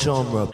genre.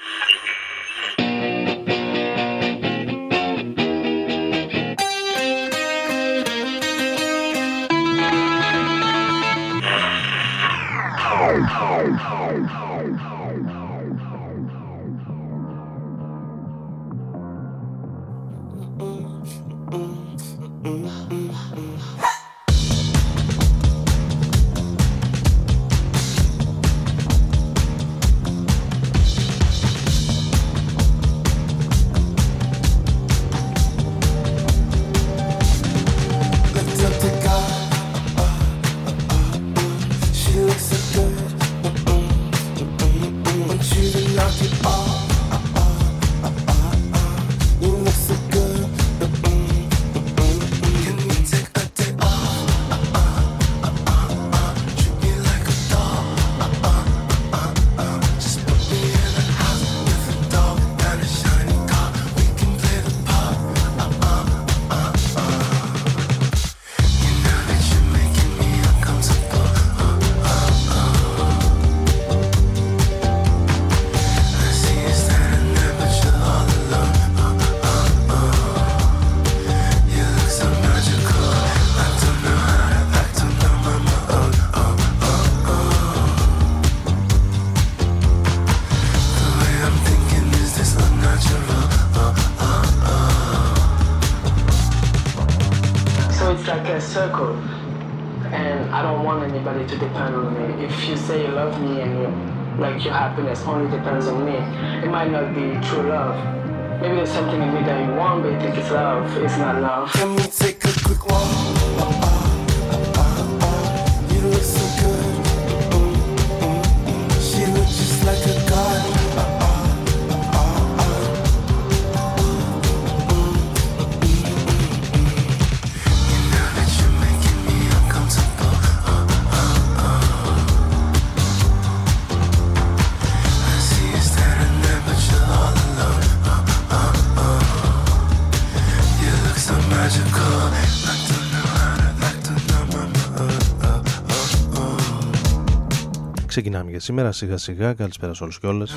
Bon happiness only depends on me. It might not be true love. Maybe there's something in me that you want, but you think it's love. It's not love. Let me take a quick walk. Ξεκινάμε για σήμερα. Σιγά σιγά. Καλησπέρα σε όλους και όλες.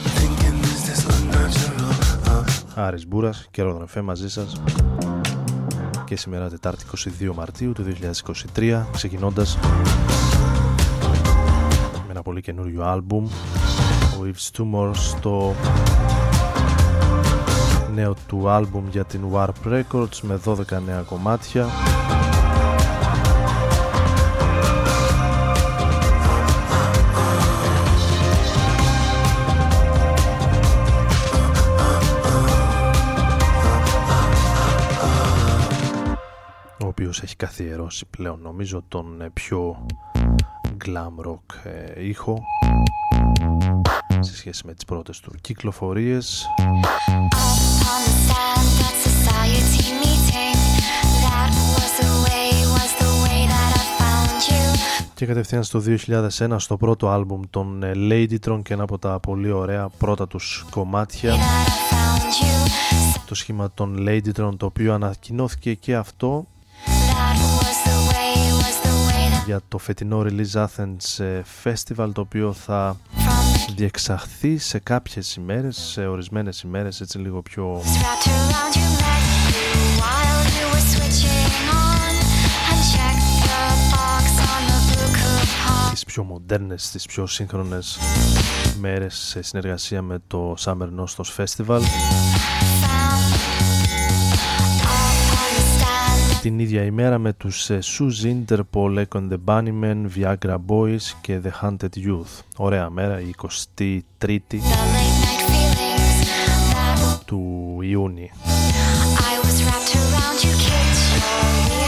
Άρης Μπούρας και Ρόδον μαζί σας. Και σήμερα Τετάρτη 22 Μαρτίου του 2023 Ξεκινώντας Με ένα πολύ καινούριο άλμπουμ Ο Yves Tumor στο νέο του άλμπουμ για την Warp Records με 12 νέα κομμάτια οποίος έχει καθιερώσει πλέον νομίζω τον ε, πιο glam rock ε, ήχο σε σχέση με τις πρώτες του κυκλοφορίες. Και κατευθείαν στο 2001 στο πρώτο άλμπουμ των ε, Ladytron και ένα από τα πολύ ωραία πρώτα τους κομμάτια. Το σχήμα των Ladytron το οποίο ανακοινώθηκε και αυτό για το φετινό Release Athens ε, Festival το οποίο θα διεξαχθεί σε κάποιες ημέρες, σε ορισμένες ημέρες έτσι λίγο πιο τις πιο μοντέρνες, τις πιο σύγχρονες μέρες σε συνεργασία με το Summer Nostos Festival την ίδια ημέρα με τους Suze Interpol, Econ the Bunnymen, Viagra Boys και The Hunted Youth. Ωραία μέρα, η 23η του Ιούνιου. Wrapped around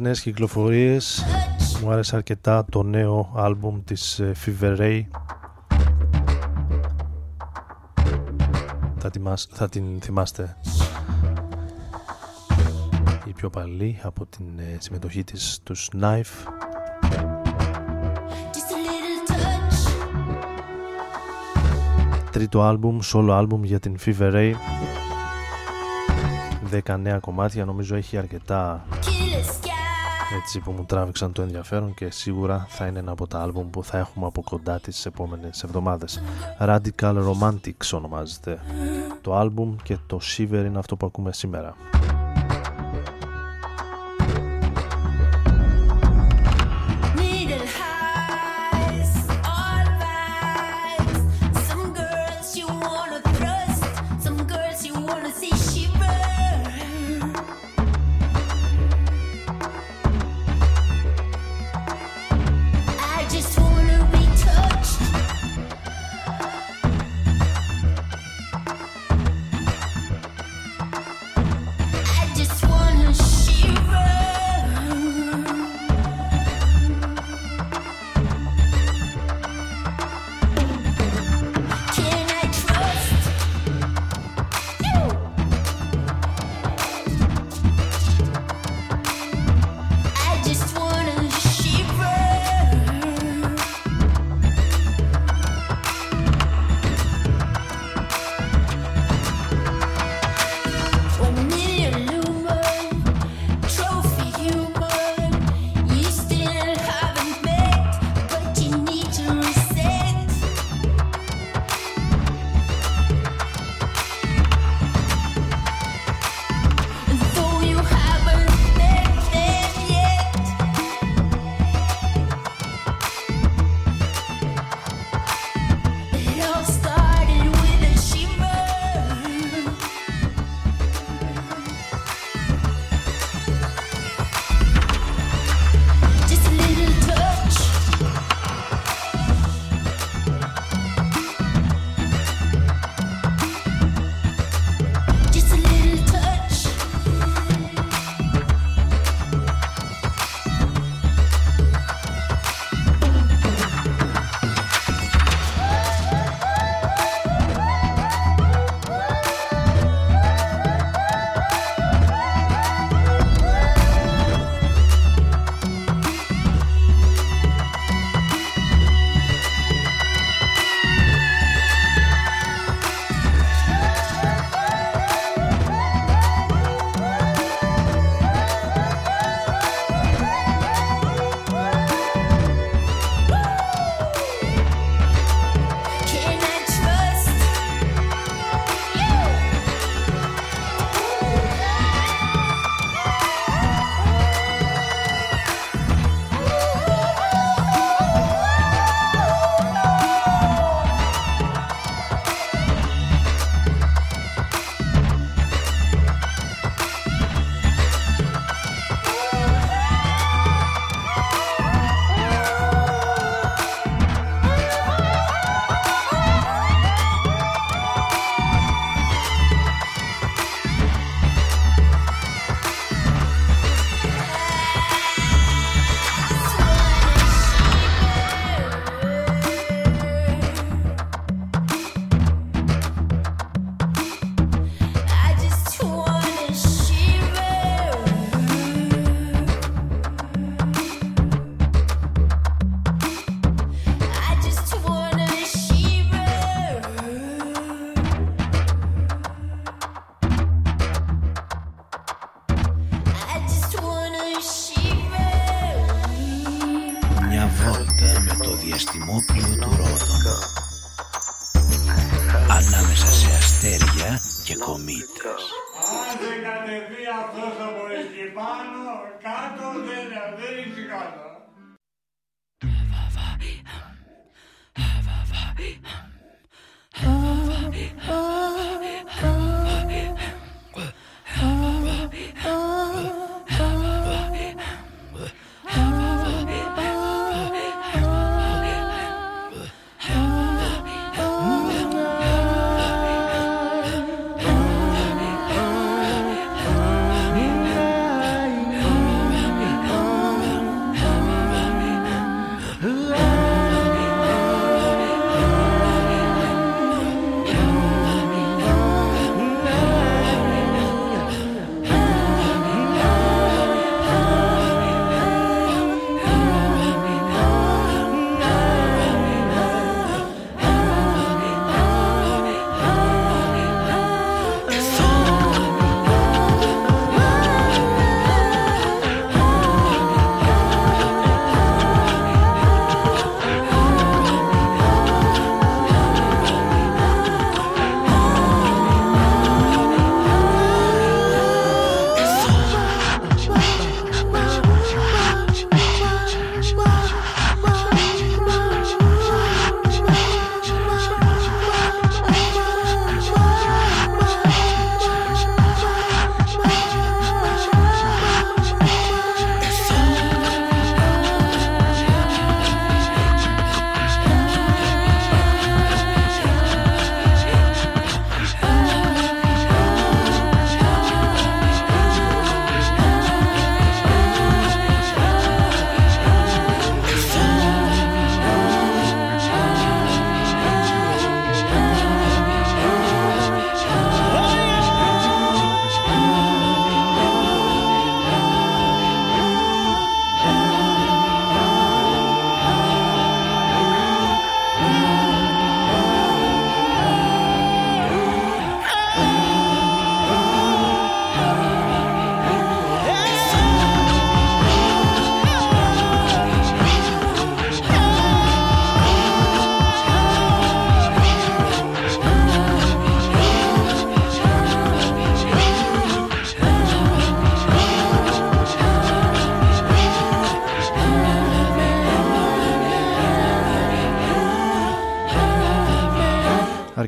νέες κυκλοφορίες. Μου άρεσε αρκετά το νέο άλμπουμ της ε, Fever Ray. Θα, θα την θυμάστε. Η πιο παλή από την ε, συμμετοχή της στους Knife. Τρίτο άλμπουμ, solo άλμπουμ για την Fever Ray. 10 νέα κομμάτια νομίζω έχει αρκετά έτσι που μου τράβηξαν το ενδιαφέρον και σίγουρα θα είναι ένα από τα άλμπουμ που θα έχουμε από κοντά τις επόμενες εβδομάδες. Radical Romantics ονομάζεται το άλμπουμ και το Shiver είναι αυτό που ακούμε σήμερα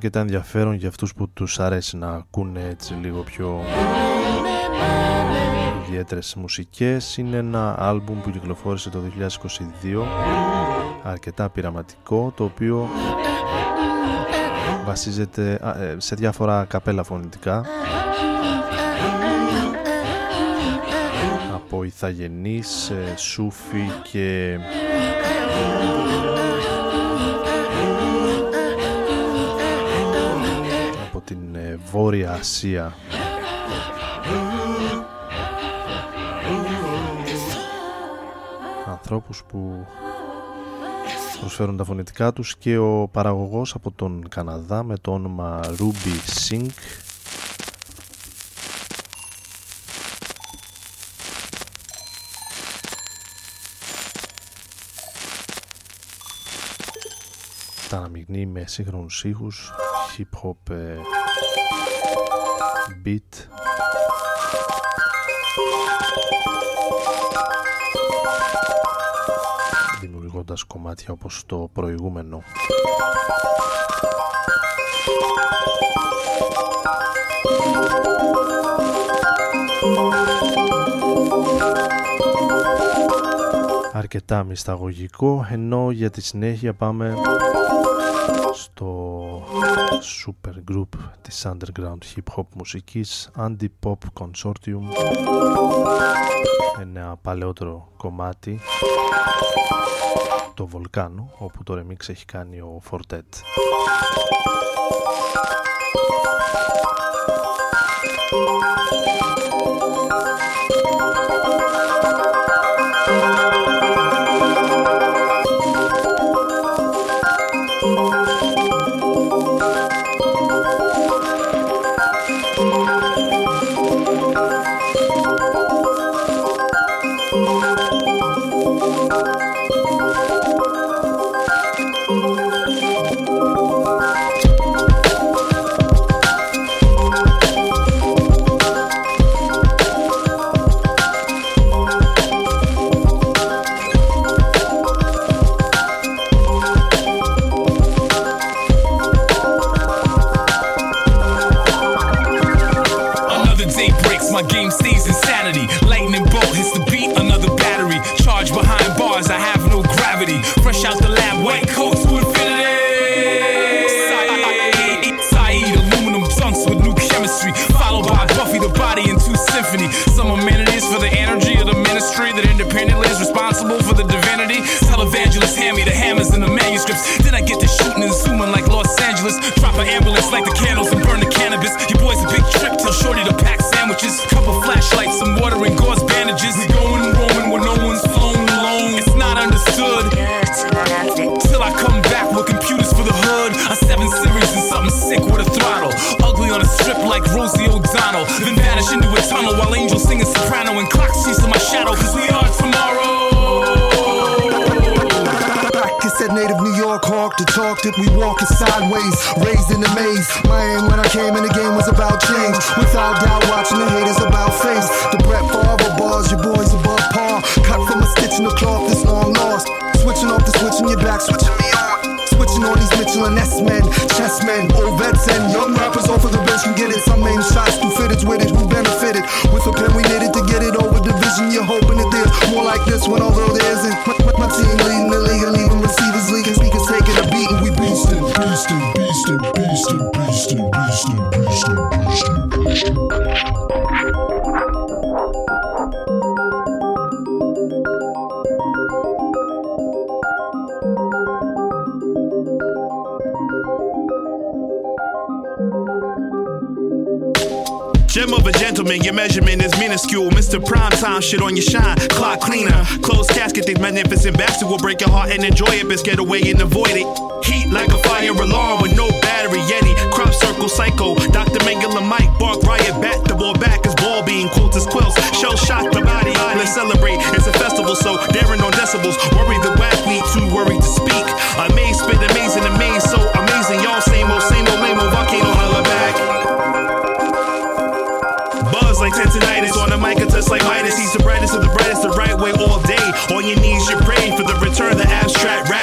αρκετά ενδιαφέρον για αυτούς που τους αρέσει να ακούνε έτσι λίγο πιο ιδιαίτερες μουσικές. Είναι ένα άλμπουμ που κυκλοφόρησε το 2022 αρκετά πειραματικό το οποίο βασίζεται ε, σε διάφορα καπέλα φωνητικά από Ιθαγενείς, ε, Σούφι και Βόρεια Ασία. Ανθρώπους που προσφέρουν τα φωνητικά τους και ο παραγωγός από τον Καναδά με το όνομα Ruby Sink τα αναμειγνύει με σύγχρονους ήχους hip hop ε, beat δημιουργώντας κομμάτια όπως το προηγούμενο. Αρκετά μυσταγωγικό ενώ για τη συνέχεια πάμε στο super group της underground hip hop μουσικής, Anti Pop Consortium, ένα παλαιότερο κομμάτι Το βολκάνο, όπου τώρα μην ξεχνάει ο Φορτέτ. an ambulance, light the candles, and burn the cannabis. Your boy's a big trip till shorty to pack sandwiches. Couple flashlights, some water, and gauze bandages. We going roaming where no one's flown alone. It's not understood. Till I come back with computers for the hood. A 7 Series and something sick with a throttle. Ugly on a strip like Rosie. Talked that we walkin' sideways, raised in the maze. My aim when I came in the game was about change. Without doubt, watching the haters about face. The Brett Favre bars, your boys above par. Cut from a stitch in the cloth this long lost. Switching off the switching your back, switching me on. Switching all these Mitchell and S men, chess men, old vets and young rappers off of the bench who get it. Some main shots who fitted with it, who benefited. With a pen we needed to get it over division. You're hoping that there's more like this when although there isn't. Shit on your shine. Clock cleaner, closed casket, these magnificent bastards will break your heart and enjoy it. Best get away and avoid it. Heat like a fire alarm with no battery. Yeti, crop circle, psycho. Dr. Mangala Mike, bark, riot, bat. The ball back is ball being quotes as quilts, Show shock the body. Let's celebrate. It's a festival, so daring on decibels. Worry the whack, need too worried to speak. Amazed, spit on the mic, just like Midas. He's the brightest of the brightest, the right way all day. On your knees, you pray for the return, of the abstract rap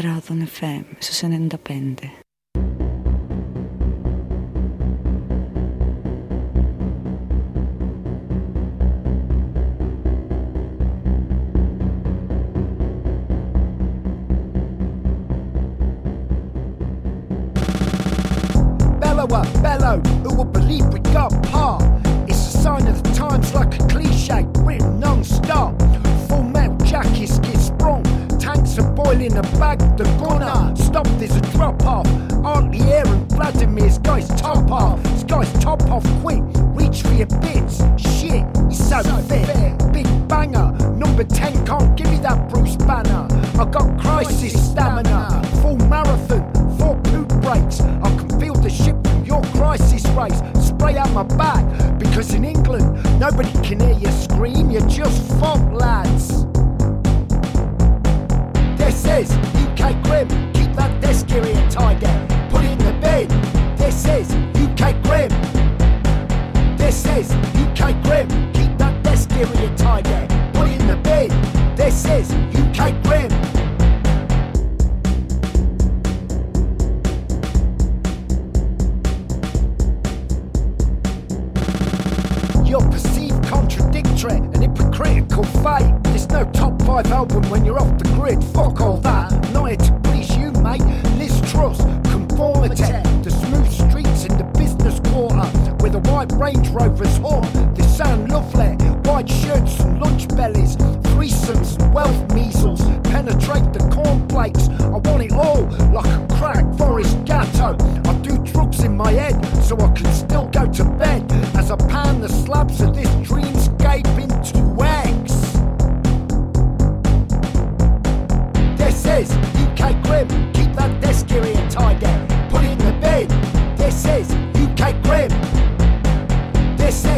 Ράδον FM στους 95. White Range Rover's horn. the sound lovely. White shirts and lunch bellies, threesomes and wealth measles. Penetrate the cornflakes. I want it all like a crack forest gatto. I do drugs in my head so I can still go to bed as I pan the slabs of this dreamscape into eggs. This is UK Grim.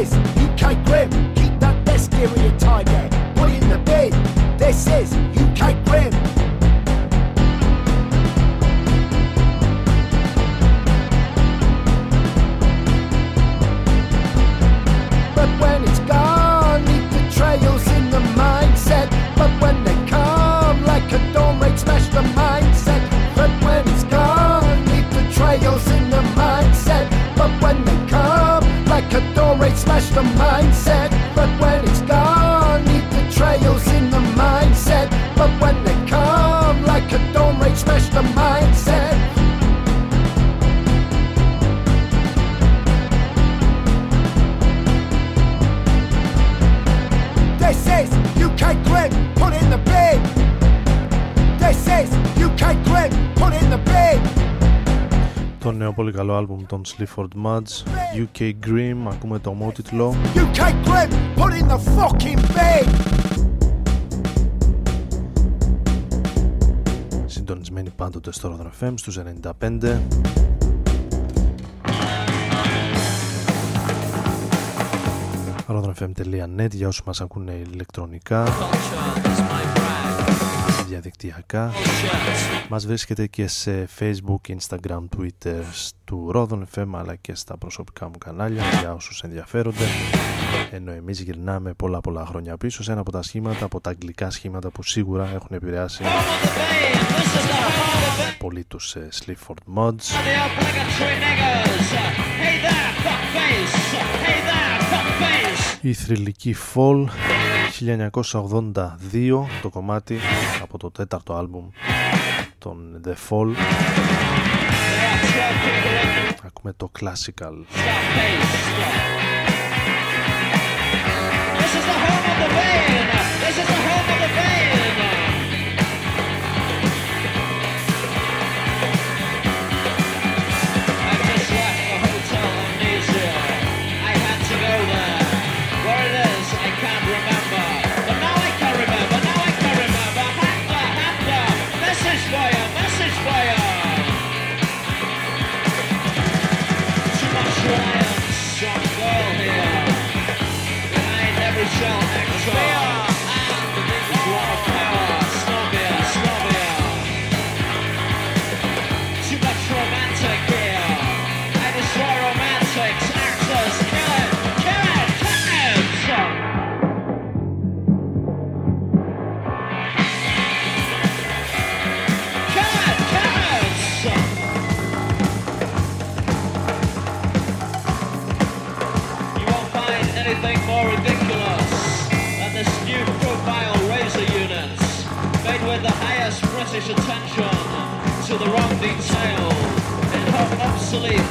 Is UK Grim. Keep that desk area tidy. Put in the bin. This is UK Grim. Like a dawn smash the mindset. But when it's gone, leave the trails in the mindset. But when they come, like a dawn raid, smash the mindset. Το νέο πολύ καλό άλμπουμ των Sleaford Muds. UK Grim, ακούμε το ομότιτλο. UK Grim, put it in the fucking bin. συντονισμένοι πάντοτε στο Rodron FM στους 95 rodronfm.net για όσους μας ακούνε ηλεκτρονικά διαδικτυακά. Μας βρίσκεται και σε facebook, instagram, twitter του Rodon FM αλλά και στα προσωπικά μου κανάλια για όσους ενδιαφέρονται. Ενώ εμείς γυρνάμε πολλά πολλά χρόνια πίσω σε ένα από τα σχήματα από τα αγγλικά σχήματα που σίγουρα έχουν επηρεάσει πολύ τους ε, Sleaford Mods. Η θρηλυκή Fall 1982 το κομμάτι από το τέταρτο άλμπουμ των The Fall ακούμε το Classical This is the home of the band. This is the home attention to the wrong detail in her obsolete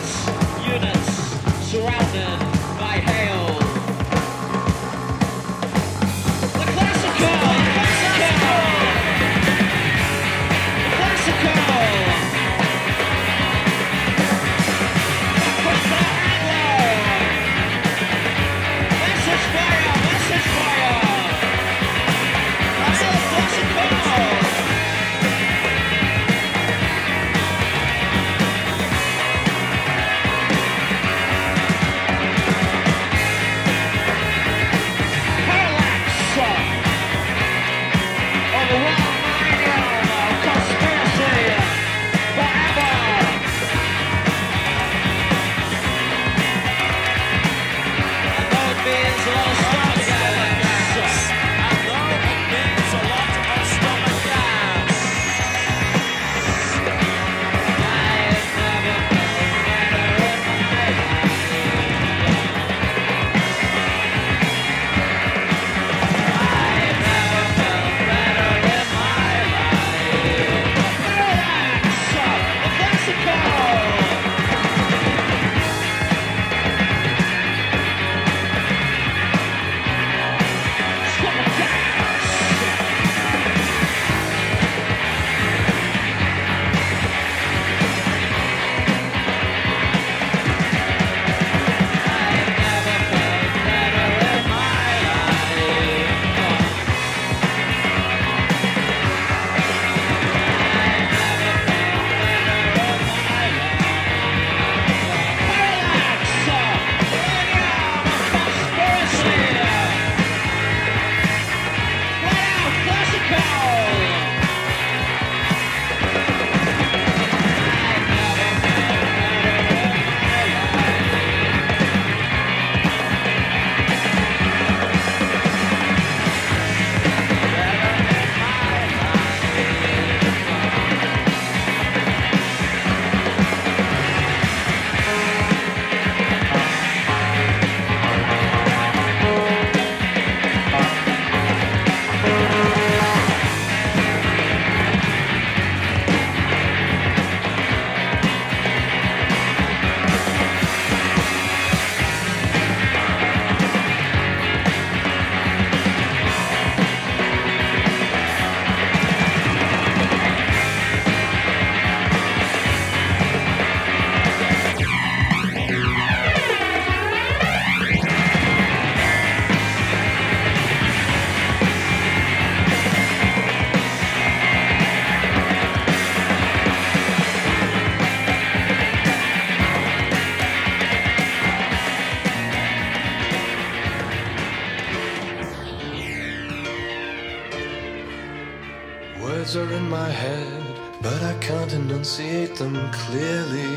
Words are in my head, but I can't enunciate them clearly.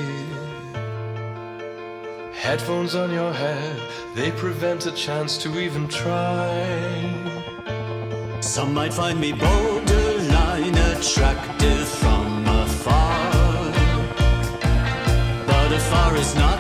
Headphones on your head, they prevent a chance to even try. Some might find me borderline attractive from afar, but afar is not.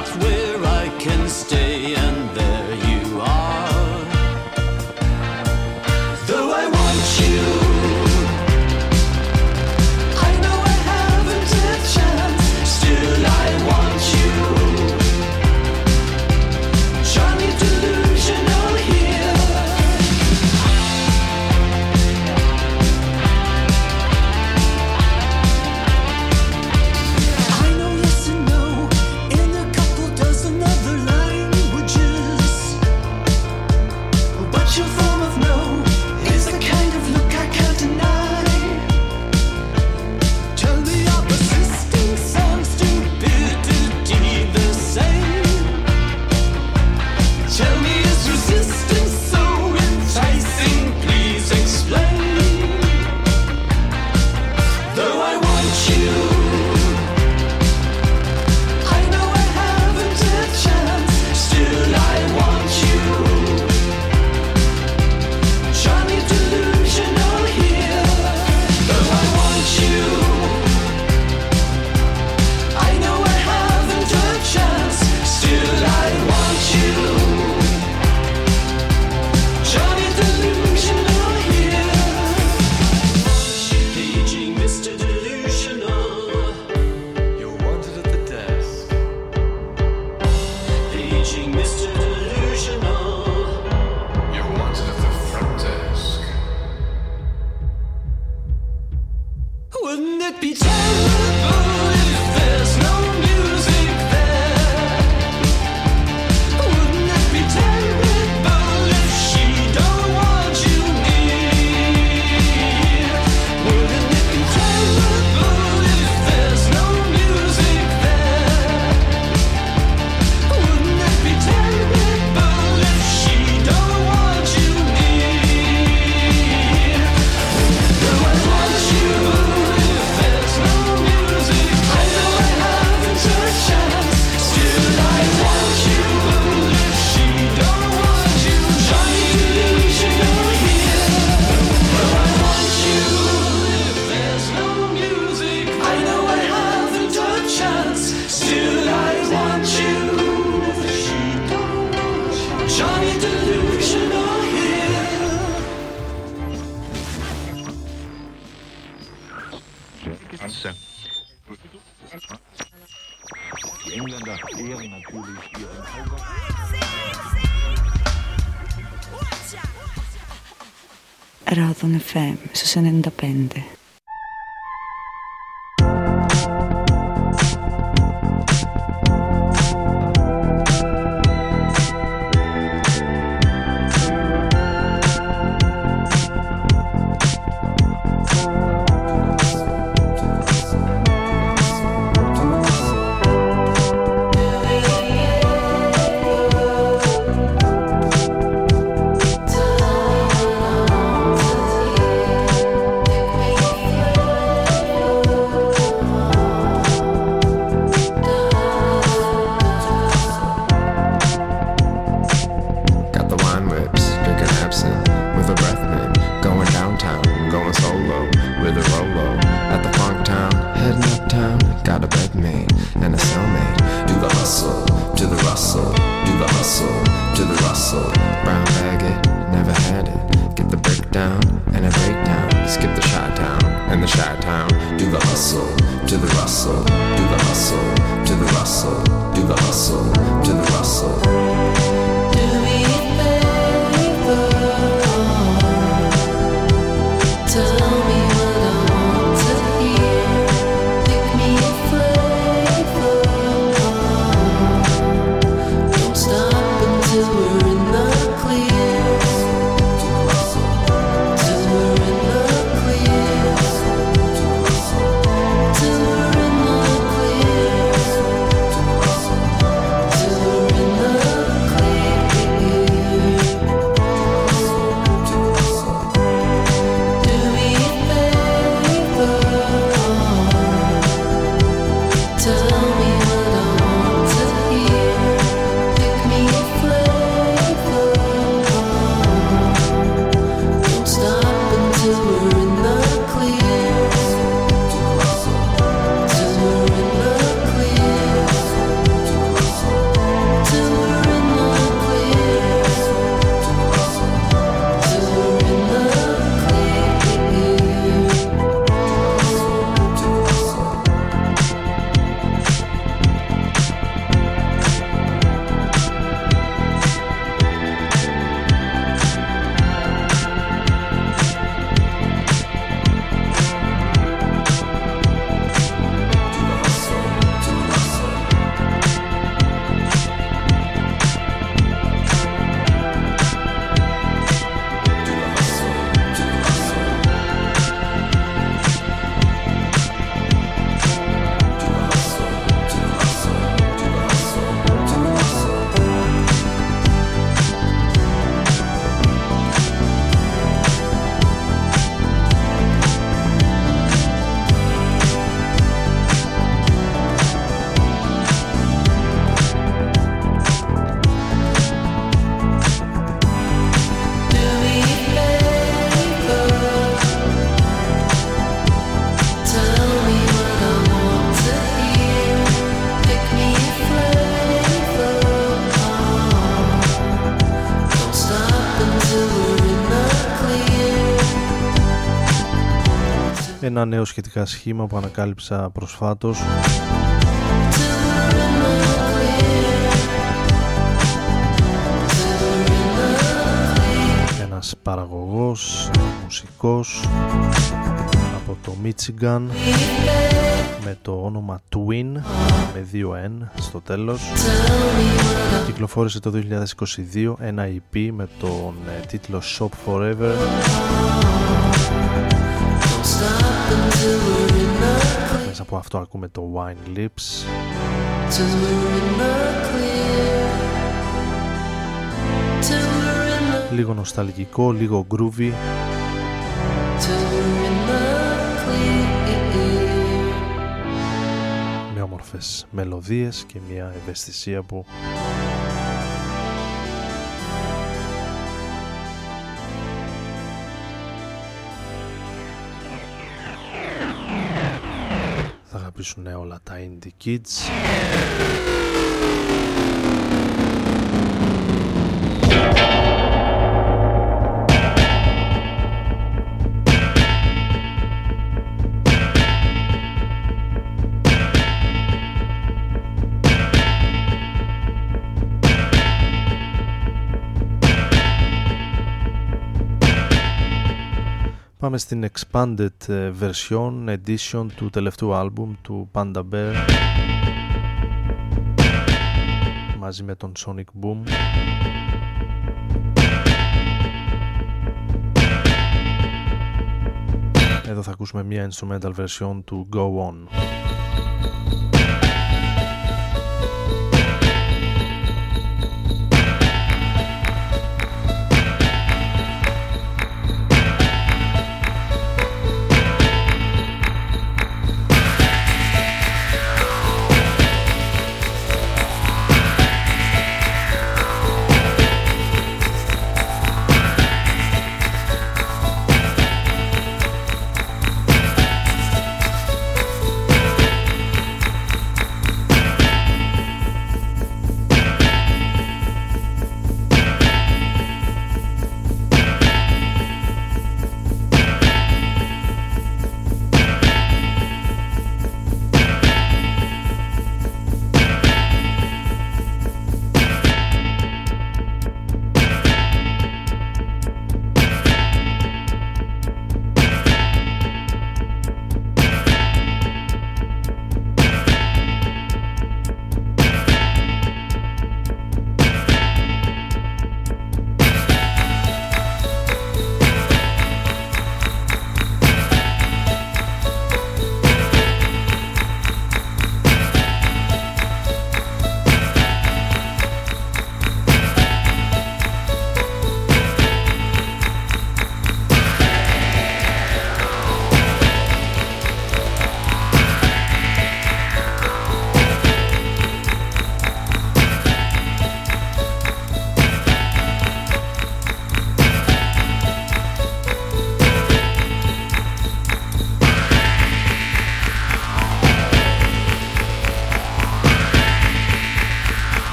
Ένα νέο σχετικά σχήμα που ανακάλυψα προσφάτως. Ένας παραγωγός, μουσικός από το Michigan με το όνομα Twin με δύο N στο τέλος. Κυκλοφόρησε το 2022 ένα EP με τον ε, τίτλο Shop Forever μέσα από αυτό ακούμε το Wine Lips. Λίγο νοσταλγικό, λίγο groovy. Με όμορφες μελωδίες και μια ευαισθησία που θα αγαπήσουν όλα τα indie kids Πάμε στην expanded ε, version edition του τελευταίου άλμπουμ του Panda Bear μαζί με τον Sonic Boom Εδώ θα ακούσουμε μια instrumental version του Go On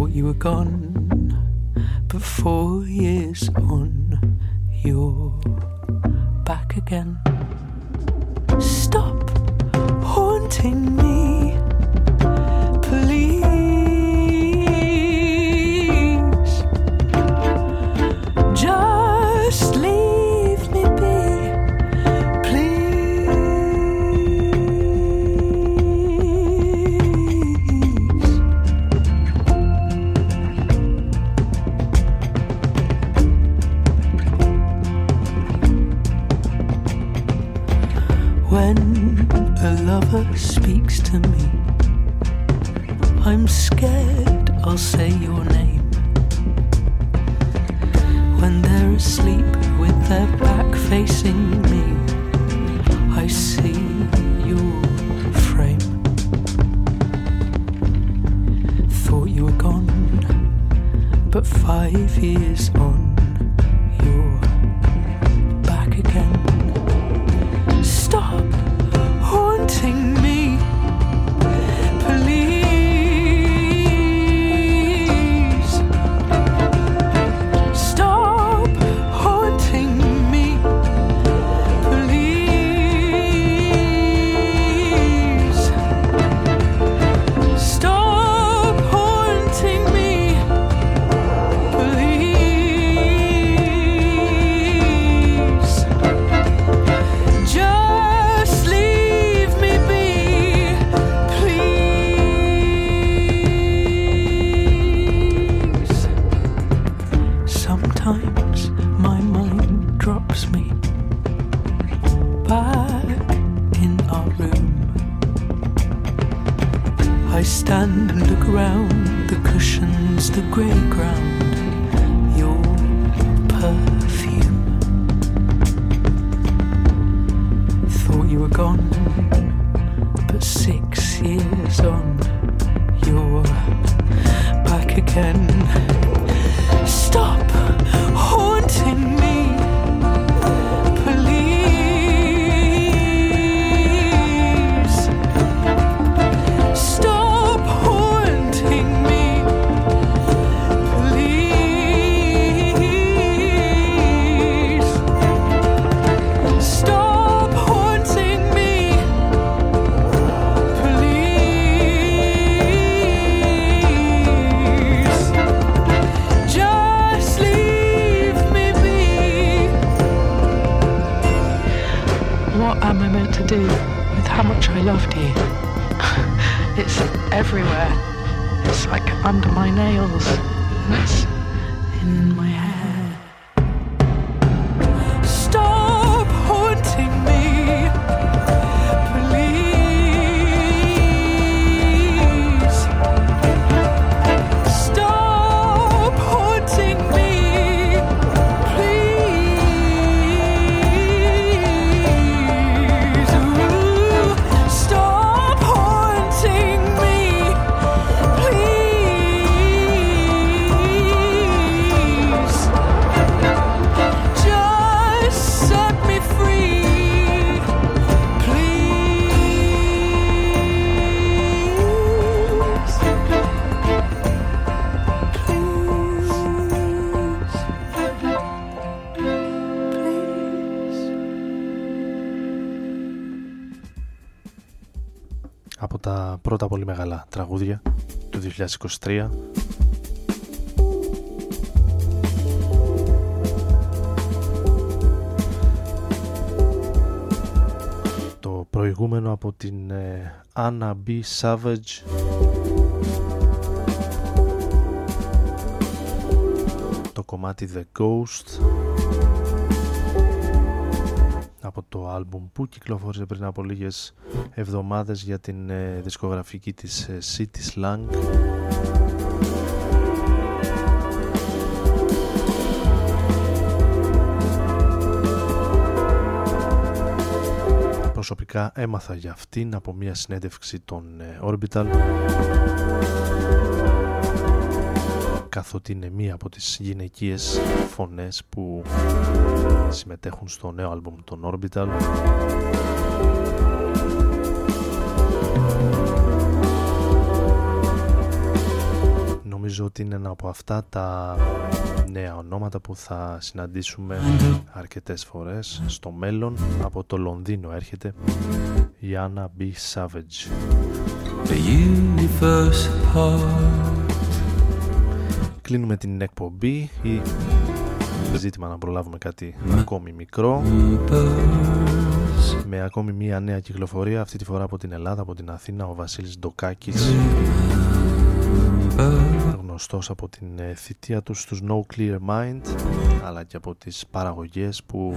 thought you were gone, but four years on, you're back again. Stop haunting me. 2023 Το προηγούμενο από την ε, Anna B. Savage. Το κομμάτι The Ghost το άλμπουμ που κυκλοφόρησε πριν από λίγες εβδομάδες για την ε, δισκογραφική της ε, City Slang. Προσωπικά έμαθα για αυτήν από μια συνέντευξη των ε, Orbital καθότι είναι μία από τις γυναικείες φωνές που συμμετέχουν στο νέο άλμπουμ των Orbital νομίζω ότι είναι ένα από αυτά τα νέα ονόματα που θα συναντήσουμε αρκετές φορές στο μέλλον. Από το Λονδίνο έρχεται η Anna B. Savage Κλείνουμε την εκπομπή ή ζήτημα να προλάβουμε κάτι ακόμη μικρό. Με ακόμη μία νέα κυκλοφορία αυτή τη φορά από την Ελλάδα, από την Αθήνα ο Βασίλης Ντοκάκης. Γνωστός από την ε, θητεία του στους No Clear Mind αλλά και από τις παραγωγές που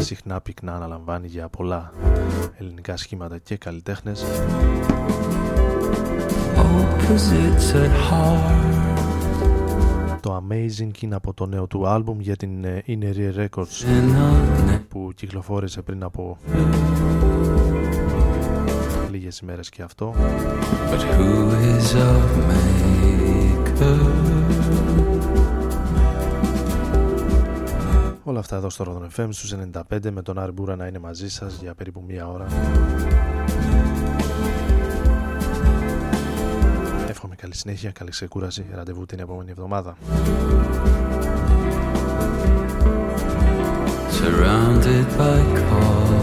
συχνά πυκνά αναλαμβάνει για πολλά ελληνικά σχήματα και καλλιτέχνες το Amazing είναι από το νέο του άλμπουμ για την ε, Inner Records που κυκλοφόρησε πριν από λίγες ημέρες και αυτό But who is our maker? Όλα αυτά εδώ στο Rodon FM στους 95 με τον Άρη Μπούρα να είναι μαζί σας για περίπου μία ώρα καλή συνέχεια, καλή ξεκούραση, ραντεβού την επόμενη εβδομάδα. Surrounded by color